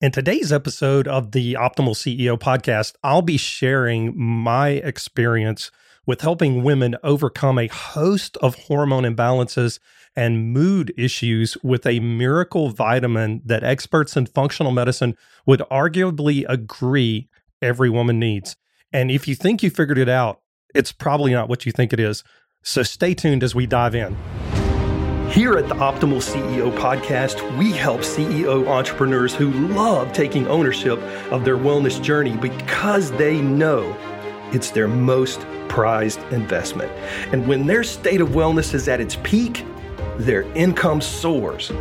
In today's episode of the Optimal CEO podcast, I'll be sharing my experience with helping women overcome a host of hormone imbalances and mood issues with a miracle vitamin that experts in functional medicine would arguably agree every woman needs. And if you think you figured it out, it's probably not what you think it is. So stay tuned as we dive in. Here at the Optimal CEO podcast, we help CEO entrepreneurs who love taking ownership of their wellness journey because they know it's their most prized investment. And when their state of wellness is at its peak, their income soars.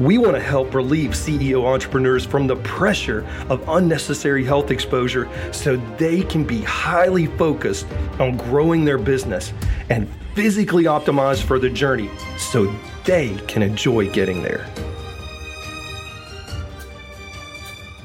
We want to help relieve CEO entrepreneurs from the pressure of unnecessary health exposure so they can be highly focused on growing their business and physically optimized for the journey so they can enjoy getting there.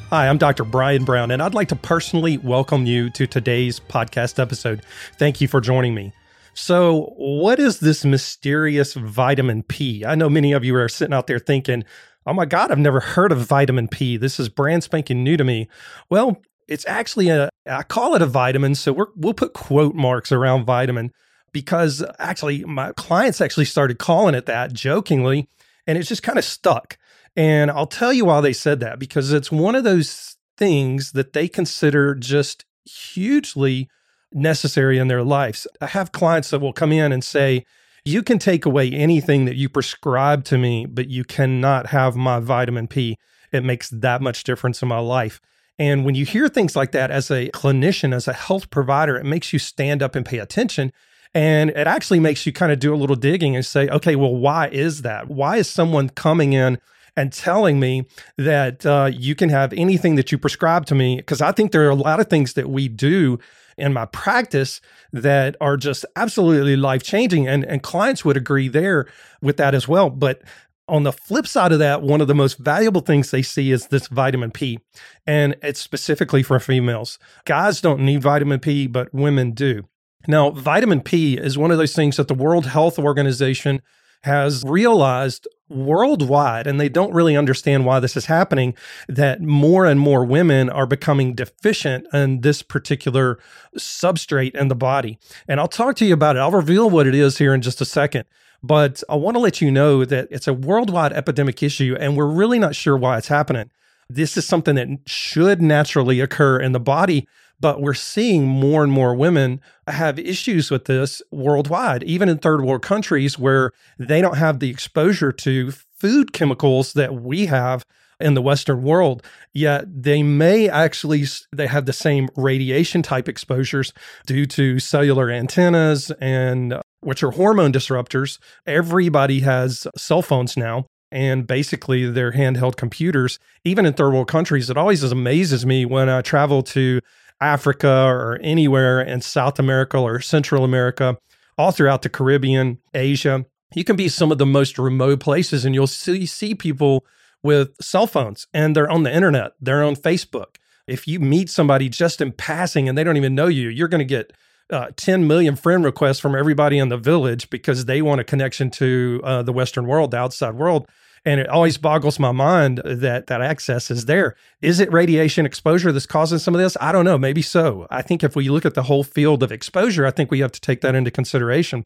Hi, I'm Dr. Brian Brown, and I'd like to personally welcome you to today's podcast episode. Thank you for joining me. So, what is this mysterious vitamin P? I know many of you are sitting out there thinking, oh my God, I've never heard of vitamin P. This is brand spanking new to me. Well, it's actually a, I call it a vitamin. So, we're, we'll put quote marks around vitamin because actually my clients actually started calling it that jokingly and it's just kind of stuck. And I'll tell you why they said that because it's one of those things that they consider just hugely necessary in their lives. I have clients that will come in and say, You can take away anything that you prescribe to me, but you cannot have my vitamin P. It makes that much difference in my life. And when you hear things like that as a clinician, as a health provider, it makes you stand up and pay attention and it actually makes you kind of do a little digging and say, okay, well, why is that? Why is someone coming in and telling me that uh, you can have anything that you prescribe to me? Because I think there are a lot of things that we do in my practice that are just absolutely life changing. And, and clients would agree there with that as well. But on the flip side of that, one of the most valuable things they see is this vitamin P, and it's specifically for females. Guys don't need vitamin P, but women do. Now, vitamin P is one of those things that the World Health Organization has realized worldwide, and they don't really understand why this is happening, that more and more women are becoming deficient in this particular substrate in the body. And I'll talk to you about it. I'll reveal what it is here in just a second. But I want to let you know that it's a worldwide epidemic issue, and we're really not sure why it's happening. This is something that should naturally occur in the body but we're seeing more and more women have issues with this worldwide, even in third world countries where they don't have the exposure to food chemicals that we have in the western world. Yet they may actually they have the same radiation type exposures due to cellular antennas and uh, which are hormone disruptors. Everybody has cell phones now and basically they're handheld computers. Even in third world countries it always amazes me when i travel to Africa or anywhere in South America or Central America, all throughout the Caribbean, Asia. You can be some of the most remote places and you'll see, see people with cell phones and they're on the internet, they're on Facebook. If you meet somebody just in passing and they don't even know you, you're going to get uh, 10 million friend requests from everybody in the village because they want a connection to uh, the Western world, the outside world. And it always boggles my mind that that access is there. Is it radiation exposure that's causing some of this? I don't know. Maybe so. I think if we look at the whole field of exposure, I think we have to take that into consideration.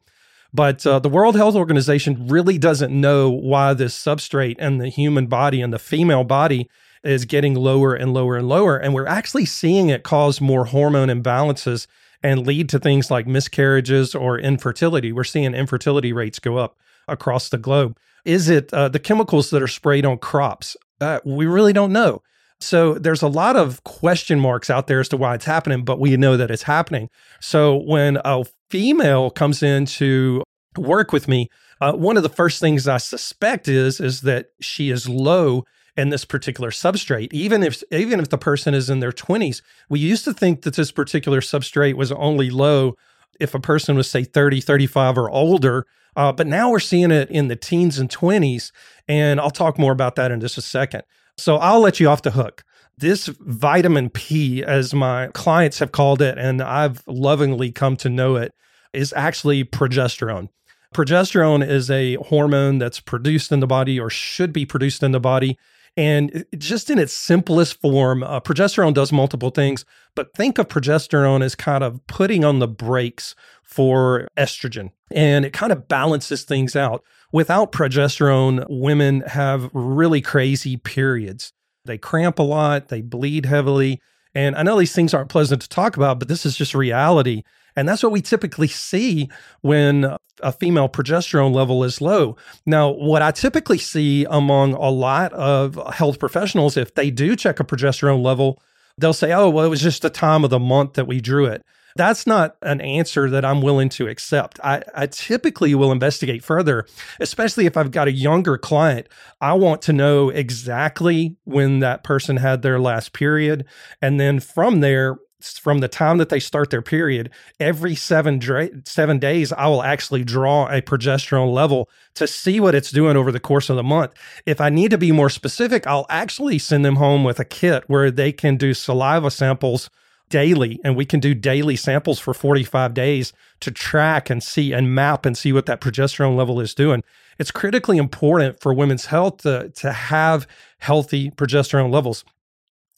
But uh, the World Health Organization really doesn't know why this substrate in the human body and the female body is getting lower and lower and lower. And we're actually seeing it cause more hormone imbalances and lead to things like miscarriages or infertility. We're seeing infertility rates go up across the globe. Is it uh, the chemicals that are sprayed on crops? Uh, we really don't know. So there's a lot of question marks out there as to why it's happening, but we know that it's happening. So when a female comes in to work with me, uh, one of the first things I suspect is is that she is low in this particular substrate. Even if even if the person is in their 20s, we used to think that this particular substrate was only low if a person was say 30, 35 or older uh, but now we're seeing it in the teens and 20s. And I'll talk more about that in just a second. So I'll let you off the hook. This vitamin P, as my clients have called it, and I've lovingly come to know it, is actually progesterone. Progesterone is a hormone that's produced in the body or should be produced in the body. And just in its simplest form, uh, progesterone does multiple things, but think of progesterone as kind of putting on the brakes for estrogen. And it kind of balances things out. Without progesterone, women have really crazy periods. They cramp a lot, they bleed heavily. And I know these things aren't pleasant to talk about, but this is just reality. And that's what we typically see when a female progesterone level is low. Now, what I typically see among a lot of health professionals, if they do check a progesterone level, they'll say, oh, well, it was just the time of the month that we drew it. That's not an answer that I'm willing to accept. I, I, typically will investigate further, especially if I've got a younger client. I want to know exactly when that person had their last period. And then from there, from the time that they start their period, every seven dra- seven days, I will actually draw a progesterone level to see what it's doing over the course of the month. If I need to be more specific, I'll actually send them home with a kit where they can do saliva samples daily, and we can do daily samples for 45 days to track and see and map and see what that progesterone level is doing. It's critically important for women's health to, to have healthy progesterone levels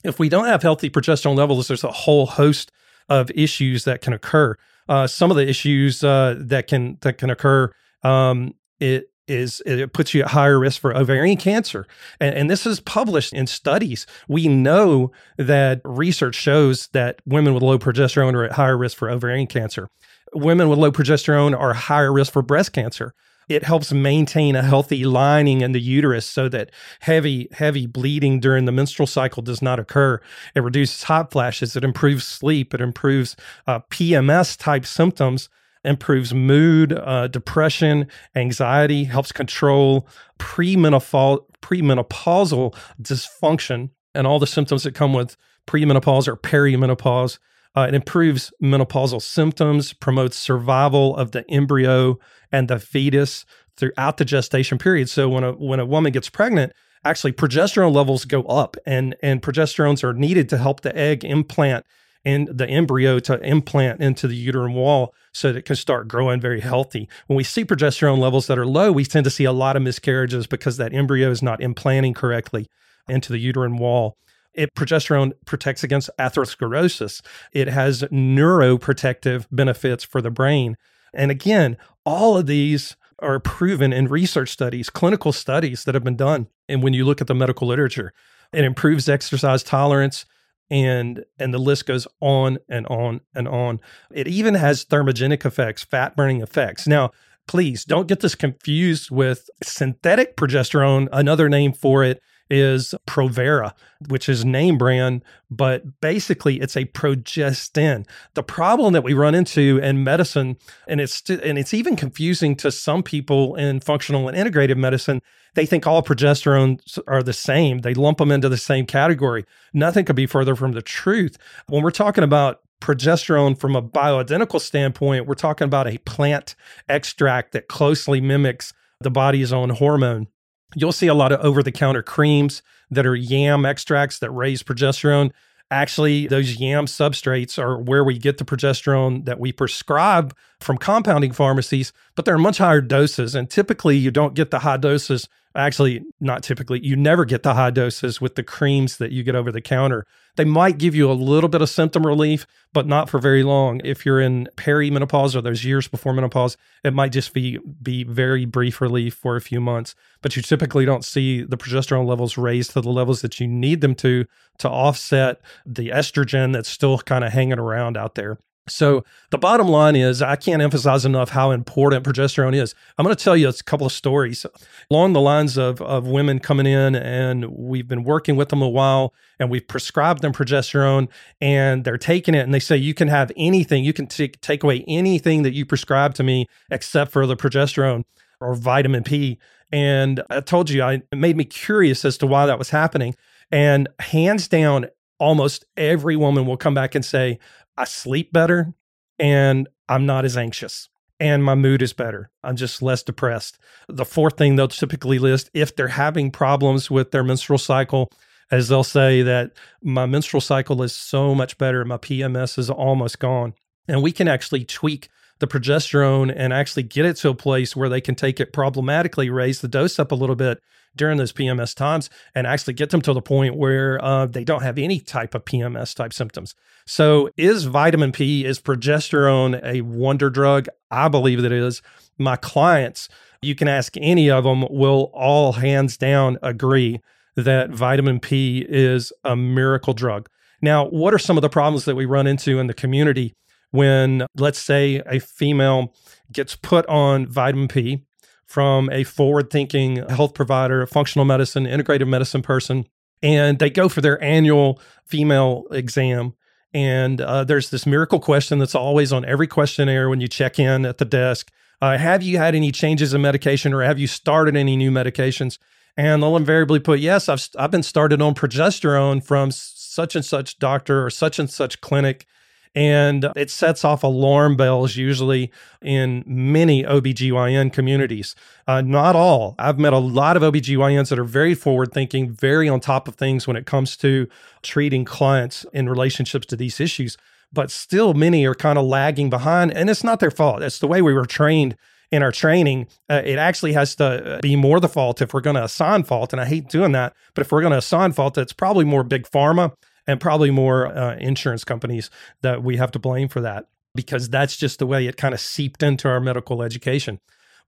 if we don't have healthy progesterone levels, there's a whole host of issues that can occur. Uh, some of the issues uh, that can that can occur um, it is it puts you at higher risk for ovarian cancer, and, and this is published in studies. We know that research shows that women with low progesterone are at higher risk for ovarian cancer. Women with low progesterone are higher risk for breast cancer. It helps maintain a healthy lining in the uterus so that heavy, heavy bleeding during the menstrual cycle does not occur. It reduces hot flashes. It improves sleep. It improves uh, PMS type symptoms improves mood, uh, depression, anxiety, helps control premenopausal, premenopausal dysfunction and all the symptoms that come with premenopause or perimenopause. Uh, it improves menopausal symptoms, promotes survival of the embryo and the fetus throughout the gestation period. So when a when a woman gets pregnant, actually progesterone levels go up, and and progesterones are needed to help the egg implant and the embryo to implant into the uterine wall so that it can start growing very healthy. When we see progesterone levels that are low, we tend to see a lot of miscarriages because that embryo is not implanting correctly into the uterine wall. It progesterone protects against atherosclerosis. It has neuroprotective benefits for the brain. And again, all of these are proven in research studies, clinical studies that have been done. And when you look at the medical literature, it improves exercise tolerance and and the list goes on and on and on. It even has thermogenic effects, fat burning effects. Now, please don't get this confused with synthetic progesterone. Another name for it is Provera, which is name brand, but basically it's a progestin. The problem that we run into in medicine, and it's and it's even confusing to some people in functional and integrative medicine, they think all progesterones are the same. They lump them into the same category. Nothing could be further from the truth. When we're talking about progesterone from a bioidentical standpoint, we're talking about a plant extract that closely mimics the body's own hormone. You'll see a lot of over the counter creams that are yam extracts that raise progesterone. Actually, those yam substrates are where we get the progesterone that we prescribe from compounding pharmacies, but they're much higher doses. And typically, you don't get the high doses actually not typically. You never get the high doses with the creams that you get over the counter. They might give you a little bit of symptom relief but not for very long. If you're in perimenopause or those years before menopause it might just be be very brief relief for a few months. But you typically don't see the progesterone levels raised to the levels that you need them to to offset the estrogen that's still kind of hanging around out there so the bottom line is I can't emphasize enough how important progesterone is. I'm going to tell you a couple of stories along the lines of, of women coming in and we've been working with them a while and we've prescribed them progesterone and they're taking it and they say you can have anything, you can t- take away anything that you prescribe to me except for the progesterone or vitamin P. And I told you, I, it made me curious as to why that was happening. And hands down, almost every woman will come back and say, I sleep better and I'm not as anxious and my mood is better. I'm just less depressed. The fourth thing they'll typically list if they're having problems with their menstrual cycle, as they'll say that my menstrual cycle is so much better, my PMS is almost gone. And we can actually tweak the progesterone and actually get it to a place where they can take it problematically, raise the dose up a little bit, during those PMS times and actually get them to the point where uh, they don't have any type of PMS type symptoms. So, is vitamin P, is progesterone a wonder drug? I believe that it is. My clients, you can ask any of them, will all hands down agree that vitamin P is a miracle drug. Now, what are some of the problems that we run into in the community when, let's say, a female gets put on vitamin P from a forward thinking health provider, a functional medicine, integrative medicine person, and they go for their annual female exam. And uh, there's this miracle question that's always on every questionnaire when you check in at the desk. Uh, have you had any changes in medication or have you started any new medications? And they'll invariably put, yes, I've, I've been started on progesterone from such and such doctor or such and such clinic. And it sets off alarm bells usually in many OBGYN communities. Uh, not all. I've met a lot of OBGYNs that are very forward thinking, very on top of things when it comes to treating clients in relationships to these issues. But still, many are kind of lagging behind. And it's not their fault. It's the way we were trained in our training. Uh, it actually has to be more the fault if we're going to assign fault. And I hate doing that. But if we're going to assign fault, it's probably more big pharma and probably more uh, insurance companies that we have to blame for that because that's just the way it kind of seeped into our medical education.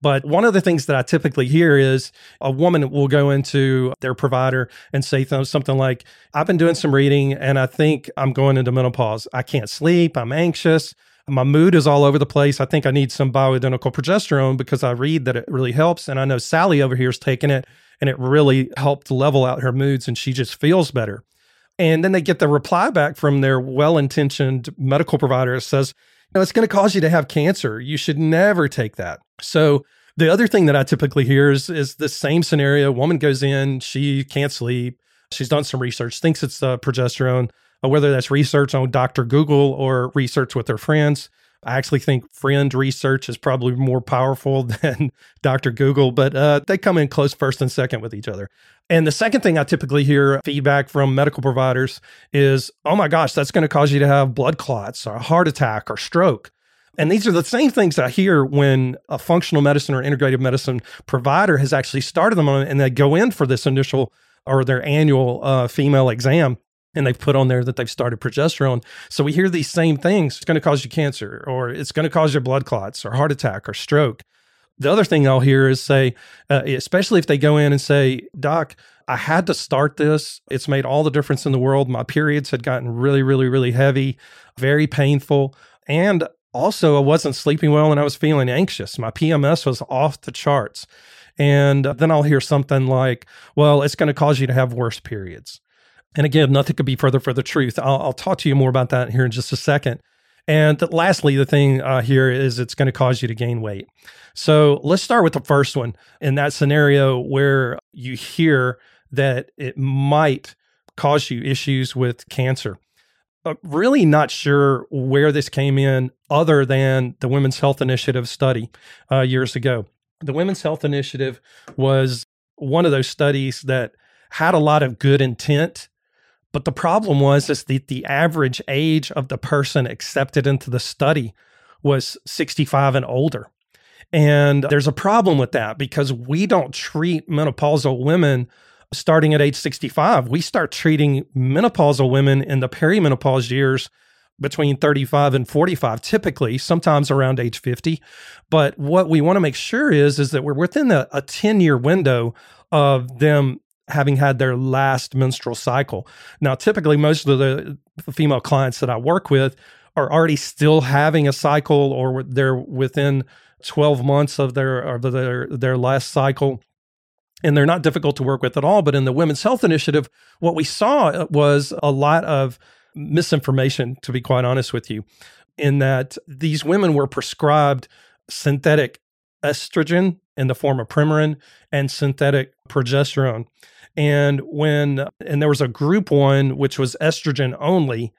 But one of the things that I typically hear is a woman will go into their provider and say something like, I've been doing some reading and I think I'm going into menopause. I can't sleep. I'm anxious. My mood is all over the place. I think I need some bioidentical progesterone because I read that it really helps. And I know Sally over here is taking it and it really helped level out her moods and she just feels better. And then they get the reply back from their well intentioned medical provider that says, no, it's going to cause you to have cancer. You should never take that. So, the other thing that I typically hear is, is the same scenario. woman goes in, she can't sleep. She's done some research, thinks it's uh, progesterone, uh, whether that's research on Dr. Google or research with her friends. I actually think friend research is probably more powerful than Dr. Google, but uh, they come in close first and second with each other. And the second thing I typically hear feedback from medical providers is, oh my gosh, that's going to cause you to have blood clots or a heart attack or stroke. And these are the same things I hear when a functional medicine or integrative medicine provider has actually started them on and they go in for this initial or their annual uh, female exam and they've put on there that they've started progesterone. So we hear these same things. It's going to cause you cancer, or it's going to cause your blood clots, or heart attack, or stroke. The other thing I'll hear is say, uh, especially if they go in and say, Doc, I had to start this. It's made all the difference in the world. My periods had gotten really, really, really heavy, very painful. And also, I wasn't sleeping well and I was feeling anxious. My PMS was off the charts. And then I'll hear something like, well, it's going to cause you to have worse periods. And again, nothing could be further from the truth. I'll, I'll, talk to you more about that here in just a second. And lastly, the thing uh, here is it's going to cause you to gain weight. So let's start with the first one. In that scenario where you hear that it might cause you issues with cancer, uh, really not sure where this came in other than the Women's Health Initiative study uh, years ago. The Women's Health Initiative was one of those studies that had a lot of good intent but the problem was is that the average age of the person accepted into the study was 65 and older. And there's a problem with that because we don't treat menopausal women starting at age 65. We start treating menopausal women in the perimenopause years between 35 and 45 typically sometimes around age 50 but what we want to make sure is is that we're within a, a 10 year window of them having had their last menstrual cycle. Now, typically, most of the female clients that I work with are already still having a cycle or they're within 12 months of their of their their last cycle and they're not difficult to work with at all but in the women's health initiative what we saw uh, was a lot of misinformation to be quite honest with you in that these women were prescribed synthetic estrogen in the form of Premarin and synthetic progesterone and when, and there was a group one, which was estrogen only.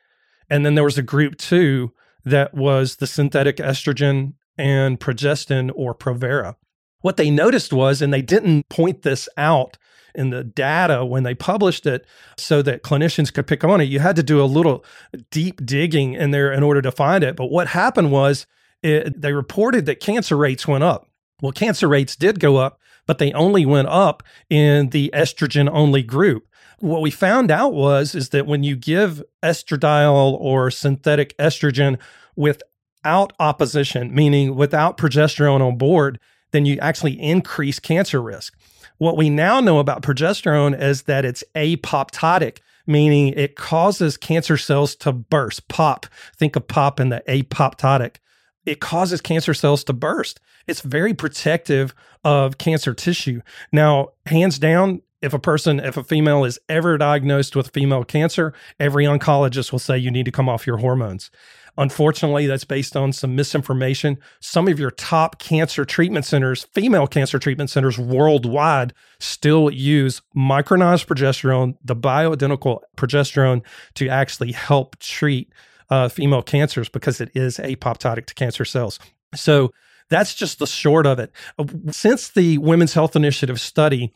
And then there was a group two that was the synthetic estrogen and progestin or Provera. What they noticed was, and they didn't point this out in the data when they published it so that clinicians could pick on it, you had to do a little deep digging in there in order to find it. But what happened was it, they reported that cancer rates went up. Well, cancer rates did go up, but they only went up in the estrogen only group. What we found out was is that when you give estradiol or synthetic estrogen without opposition, meaning without progesterone on board, then you actually increase cancer risk. What we now know about progesterone is that it's apoptotic, meaning it causes cancer cells to burst, pop. Think of pop in the apoptotic. It causes cancer cells to burst. It's very protective of cancer tissue. Now, hands down, if a person, if a female is ever diagnosed with female cancer, every oncologist will say you need to come off your hormones. Unfortunately, that's based on some misinformation. Some of your top cancer treatment centers, female cancer treatment centers worldwide, still use micronized progesterone, the bioidentical progesterone, to actually help treat uh, female cancers because it is apoptotic to cancer cells. So that's just the short of it. Since the Women's Health Initiative study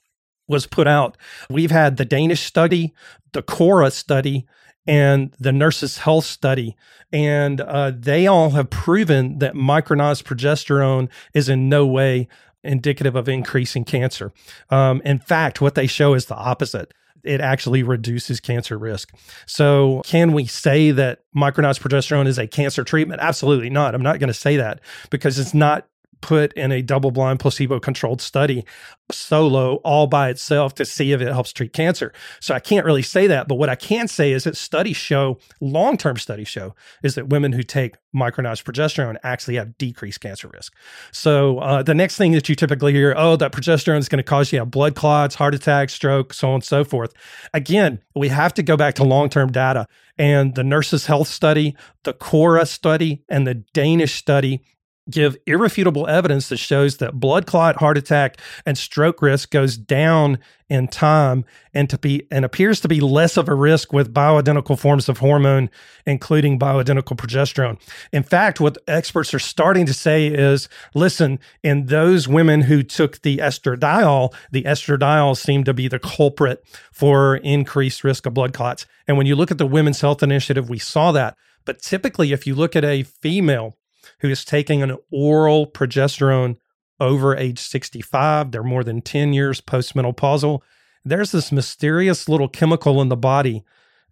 was put out, we've had the Danish study, the Cora study, and the Nurses Health Study. And uh, they all have proven that micronized progesterone is in no way indicative of increasing cancer. Um, in fact, what they show is the opposite. It actually reduces cancer risk. So, can we say that micronized progesterone is a cancer treatment? Absolutely not. I'm not going to say that because it's not put in a double blind placebo controlled study solo all by itself to see if it helps treat cancer. So I can't really say that, but what I can say is that studies show, long-term studies show is that women who take micronized progesterone actually have decreased cancer risk. So uh, the next thing that you typically hear, oh, that progesterone is going to cause you have blood clots, heart attack, stroke, so on and so forth. Again, we have to go back to long-term data and the nurses health study, the Cora study, and the Danish study give irrefutable evidence that shows that blood clot, heart attack, and stroke risk goes down in time and to be and appears to be less of a risk with bioidentical forms of hormone, including bioidentical progesterone. In fact, what experts are starting to say is, listen, in those women who took the estradiol, the estradiol seemed to be the culprit for increased risk of blood clots. And when you look at the Women's Health Initiative, we saw that. But typically, if you look at a female who is taking an oral progesterone over age 65. They're more than 10 years postmenopausal. There's this mysterious little chemical in the body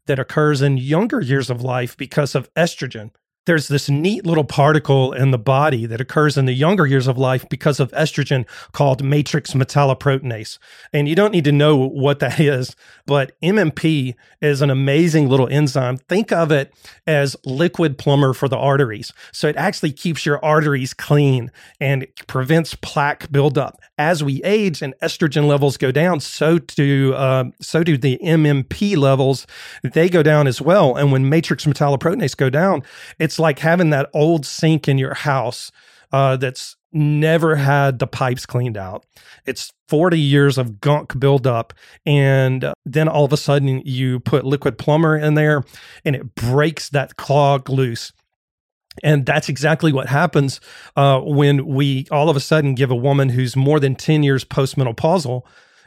that occurs in younger years of life because of estrogen there's this neat little particle in the body that occurs in the younger years of life because of estrogen called matrix metalloproteinase. And you don't need to know what that is, but MMP is an amazing little enzyme. Think of it as liquid plumber for the arteries. So it actually keeps your arteries clean and prevents plaque buildup. As we age and estrogen levels go down, so do uh, so do the MMP levels. They go down as well. And when matrix metalloproteinase go down, it's like having that old sink in your house uh, that's never had the pipes cleaned out. It's 40 years of gunk buildup. And then all of a sudden you put liquid plumber in there and it breaks that clog loose. And that's exactly what happens uh, when we all of a sudden give a woman who's more than 10 years postmenopausal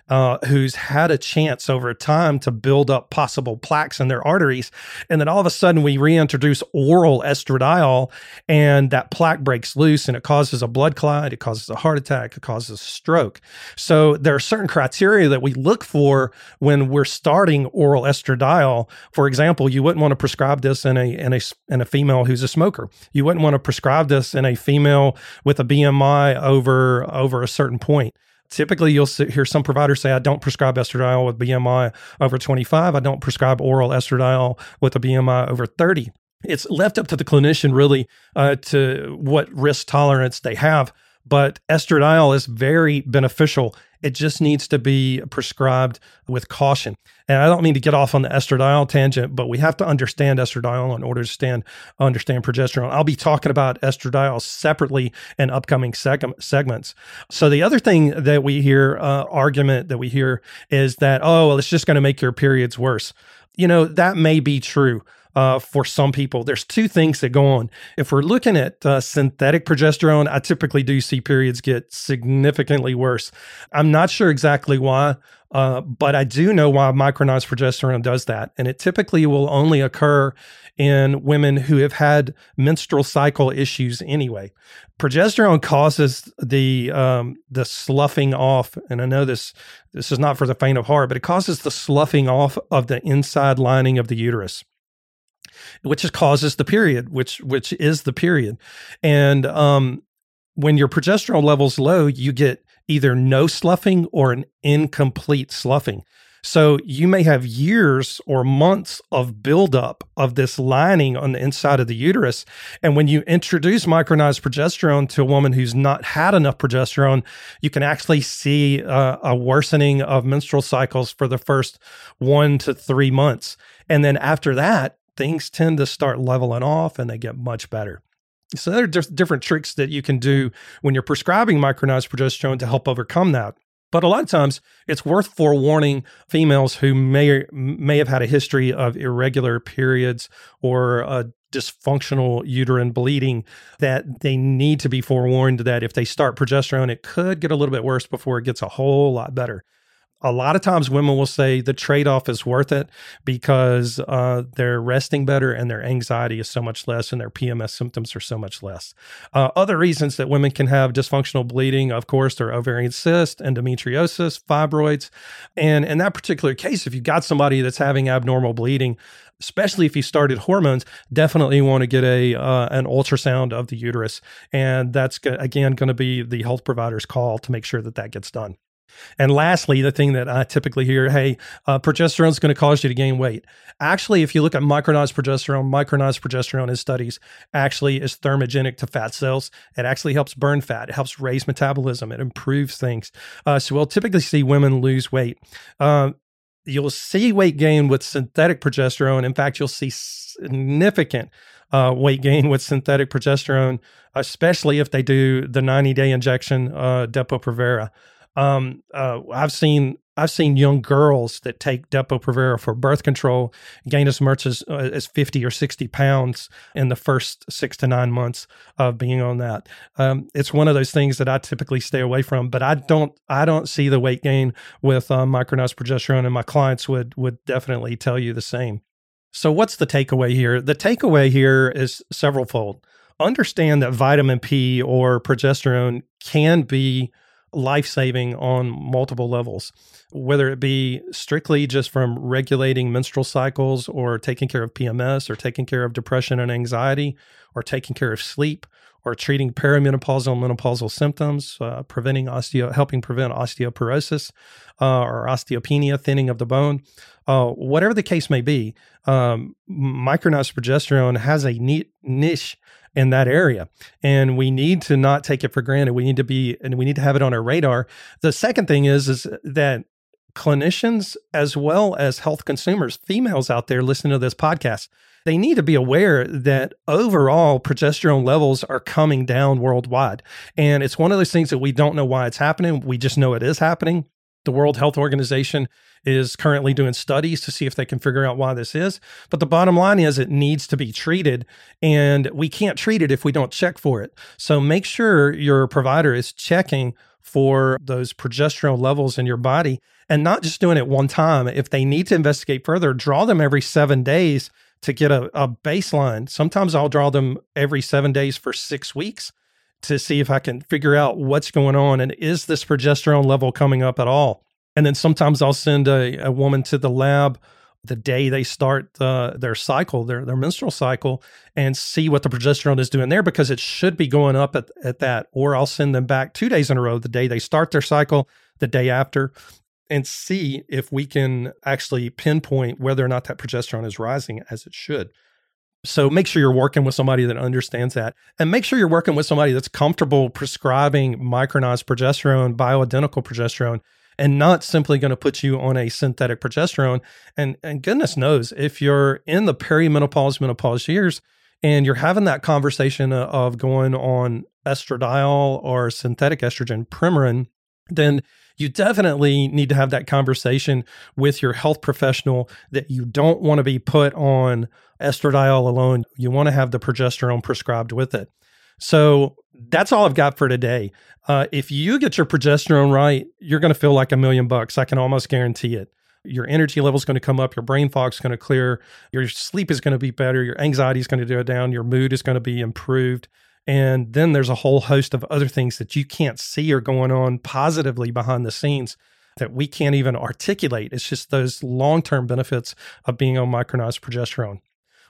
uh, who's had a chance over time to build up possible plaques in their arteries. And then all of a sudden, we reintroduce oral estradiol, and that plaque breaks loose and it causes a blood clot, it causes a heart attack, it causes a stroke. So there are certain criteria that we look for when we're starting oral estradiol. For example, you wouldn't want to prescribe this in a, in a, in a female who's a smoker. You wouldn't want to prescribe this in a female with a BMI over, over a certain point typically you'll hear some providers say, I don't prescribe estradiol with BMI over 25. I don't prescribe oral estradiol with a BMI over 30. It's left up to the clinician really uh, to what risk tolerance they have. But estradiol is very beneficial it just needs to be prescribed with caution. And I don't mean to get off on the estradiol tangent, but we have to understand estradiol in order to stand, understand progesterone. I'll be talking about estradiol separately in upcoming seg- segments. So the other thing that we hear, uh, argument that we hear is that, oh, well, it's just going to make your periods worse. You know, that may be true. Uh, for some people. There's two things that go on. If we're looking at uh, synthetic progesterone, I typically do see periods get significantly worse. I'm not sure exactly why. Uh, but I do know why micronized progesterone does that. And it typically will only occur in women who have had menstrual cycle issues anyway. Progesterone causes the um, the sloughing off, and I know this this is not for the faint of heart, but it causes the sloughing off of the inside lining of the uterus which causes the period, which which is the period. And um, when your progesterone level's low, you get either no sloughing or an incomplete sloughing. So you may have years or months of buildup of this lining on the inside of the uterus. And when you introduce micronized progesterone to a woman who's not had enough progesterone, you can actually see uh, a worsening of menstrual cycles for the first one to three months. And then after that, things tend to start leveling off and they get much better. So there are different tricks that you can do when you're prescribing micronized progesterone to help overcome that. But a lot of times, it's worth forewarning females who may may have had a history of irregular periods or a dysfunctional uterine bleeding that they need to be forewarned that if they start progesterone, it could get a little bit worse before it gets a whole lot better a lot of times women will say the trade-off is worth it because uh, they're resting better and their anxiety is so much less and their pms symptoms are so much less. Uh, other reasons that women can have dysfunctional bleeding of course are ovarian cyst endometriosis fibroids. And in that particular case if you've got somebody that's having abnormal bleeding especially if you started hormones, definitely want to get a uh, an ultrasound of the uterus, and that's again going to be the health provider's call to make sure that that gets done. And lastly, the thing that I typically hear, hey, uh, progesterone is going to cause you to gain weight. Actually, if you look at micronized progesterone, micronized progesterone in studies actually is thermogenic to fat cells. It actually helps burn fat. It helps raise metabolism. It improves things. Uh, so we'll typically see women lose weight. Uh, you'll see weight gain with synthetic progesterone. In fact, you'll see significant uh, weight gain with synthetic progesterone, especially if they do the 90 day injection, uh, Depo-Provera. Um, uh, I've seen I've seen young girls that take Depo-Provera for birth control gain as much as uh, as fifty or sixty pounds in the first six to nine months of being on that. Um, it's one of those things that I typically stay away from, but I don't I don't see the weight gain with uh, micronized progesterone, and my clients would would definitely tell you the same. So, what's the takeaway here? The takeaway here is several fold. Understand that vitamin P or progesterone can be life saving on multiple levels, whether it be strictly just from regulating menstrual cycles or taking care of PMS or taking care of depression and anxiety or taking care of sleep or treating perimenopausal and menopausal symptoms, uh, preventing osteo, helping prevent osteoporosis uh, or osteopenia, thinning of the bone. Uh, whatever the case may be, um, micronized progesterone has a neat niche in that area. And we need to not take it for granted. We need to be, and we need to have it on our radar. The second thing is, is that clinicians as well as health consumers, females out there listening to this podcast, they need to be aware that overall progesterone levels are coming down worldwide. And it's one of those things that we don't know why it's happening. We just know it is happening. The World Health Organization is currently doing studies to see if they can figure out why this is. But the bottom line is it needs to be treated, and we can't treat it if we don't check for it. So make sure your provider is checking for those progesterone levels in your body and not just doing it one time. If they need to investigate further, draw them every seven days to get a, a baseline. Sometimes I'll draw them every seven days for six weeks to see if I can figure out what's going on and is this progesterone level coming up at all. And then sometimes I'll send a, a woman to the lab the day they start uh, their cycle, their their menstrual cycle, and see what the progesterone is doing there because it should be going up at, at that. Or I'll send them back two days in a row, the day they start their cycle, the day after, and see if we can actually pinpoint whether or not that progesterone is rising as it should. So make sure you're working with somebody that understands that. And make sure you're working with somebody that's comfortable prescribing micronized progesterone, bioidentical progesterone, and not simply going to put you on a synthetic progesterone. And, and goodness knows, if you're in the perimenopause, menopause years, and you're having that conversation of going on estradiol or synthetic estrogen, Premarin, then you definitely need to have that conversation with your health professional that you don't want to be put on estradiol alone. You want to have the progesterone prescribed with it. So that's all I've got for today. Uh, if you get your progesterone right, you're going to feel like a million bucks. I can almost guarantee it. Your energy level is going to come up, your brain fog is going to clear, your sleep is going to be better, your anxiety is going to go down, your mood is going to be improved. And then there's a whole host of other things that you can't see are going on positively behind the scenes that we can't even articulate. It's just those long term benefits of being on micronized progesterone.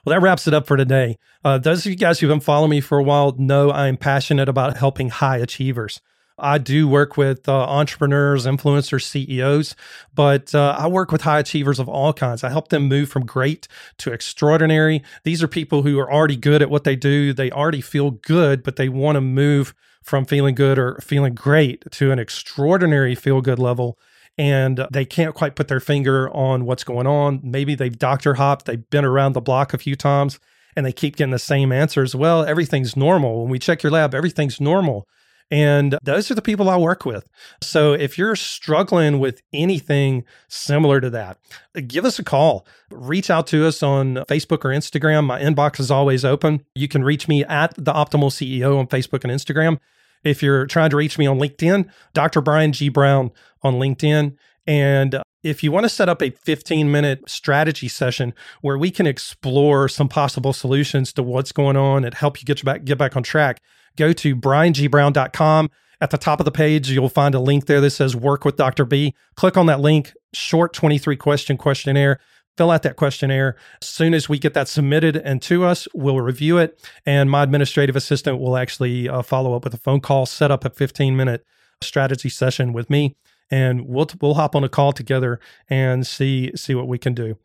Well, that wraps it up for today. Uh, those of you guys who've been following me for a while know I'm passionate about helping high achievers. I do work with uh, entrepreneurs, influencers, CEOs, but uh, I work with high achievers of all kinds. I help them move from great to extraordinary. These are people who are already good at what they do. They already feel good, but they want to move from feeling good or feeling great to an extraordinary feel good level. And they can't quite put their finger on what's going on. Maybe they've doctor hopped, they've been around the block a few times and they keep getting the same answers. Well, everything's normal. When we check your lab, everything's normal. And those are the people I work with. So if you're struggling with anything similar to that, give us a call. Reach out to us on Facebook or Instagram. My inbox is always open. You can reach me at the Optimal CEO on Facebook and Instagram. If you're trying to reach me on LinkedIn, Dr. Brian G. Brown on LinkedIn. And uh, if you want to set up a 15 minute strategy session where we can explore some possible solutions to what's going on and help you get back get back on track, go to BrianGBrown.com. At the top of the page, you'll find a link there that says Work with Dr. B. Click on that link, short 23 question questionnaire. Fill out that questionnaire. As soon as we get that submitted and to us, we'll review it. And my administrative assistant will actually uh, follow up with a phone call, set up a 15 minute strategy session with me, and we'll, we'll hop on a call together and see, see what we can do.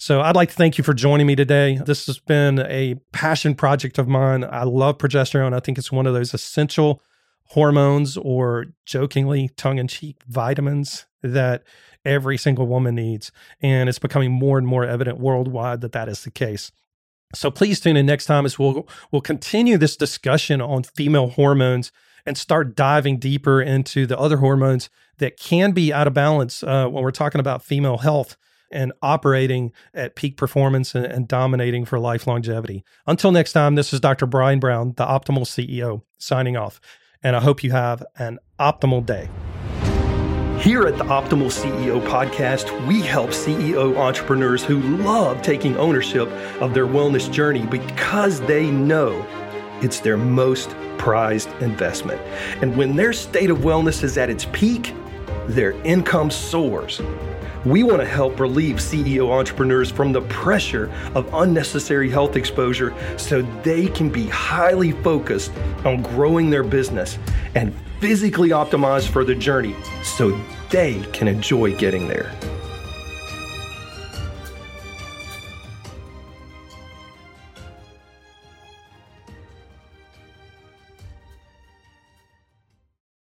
So I'd like to thank you for joining me today. This has been a passion project of mine. I love progesterone. I think it's one of those essential hormones or jokingly tongue in cheek vitamins that every single woman needs. And it's becoming more and more evident worldwide that that is the case. So please tune in next time as we'll, we'll continue this discussion on female hormones and start diving deeper into the other hormones that can be out of balance uh, when we're talking about female health and operating at peak performance and, and, dominating for life longevity. Until next time, this is Dr. Brian Brown, the Optimal CEO, signing off. And I hope you have an optimal day. Here at the Optimal CEO podcast, we help CEO entrepreneurs who love taking ownership of their wellness journey because they know it's their most prized investment. And when their state of wellness is at its peak, their income soars we want to help relieve CEO entrepreneurs from the pressure of unnecessary health exposure so they can be highly focused on growing their business and physically optimized for the journey so they can enjoy getting there.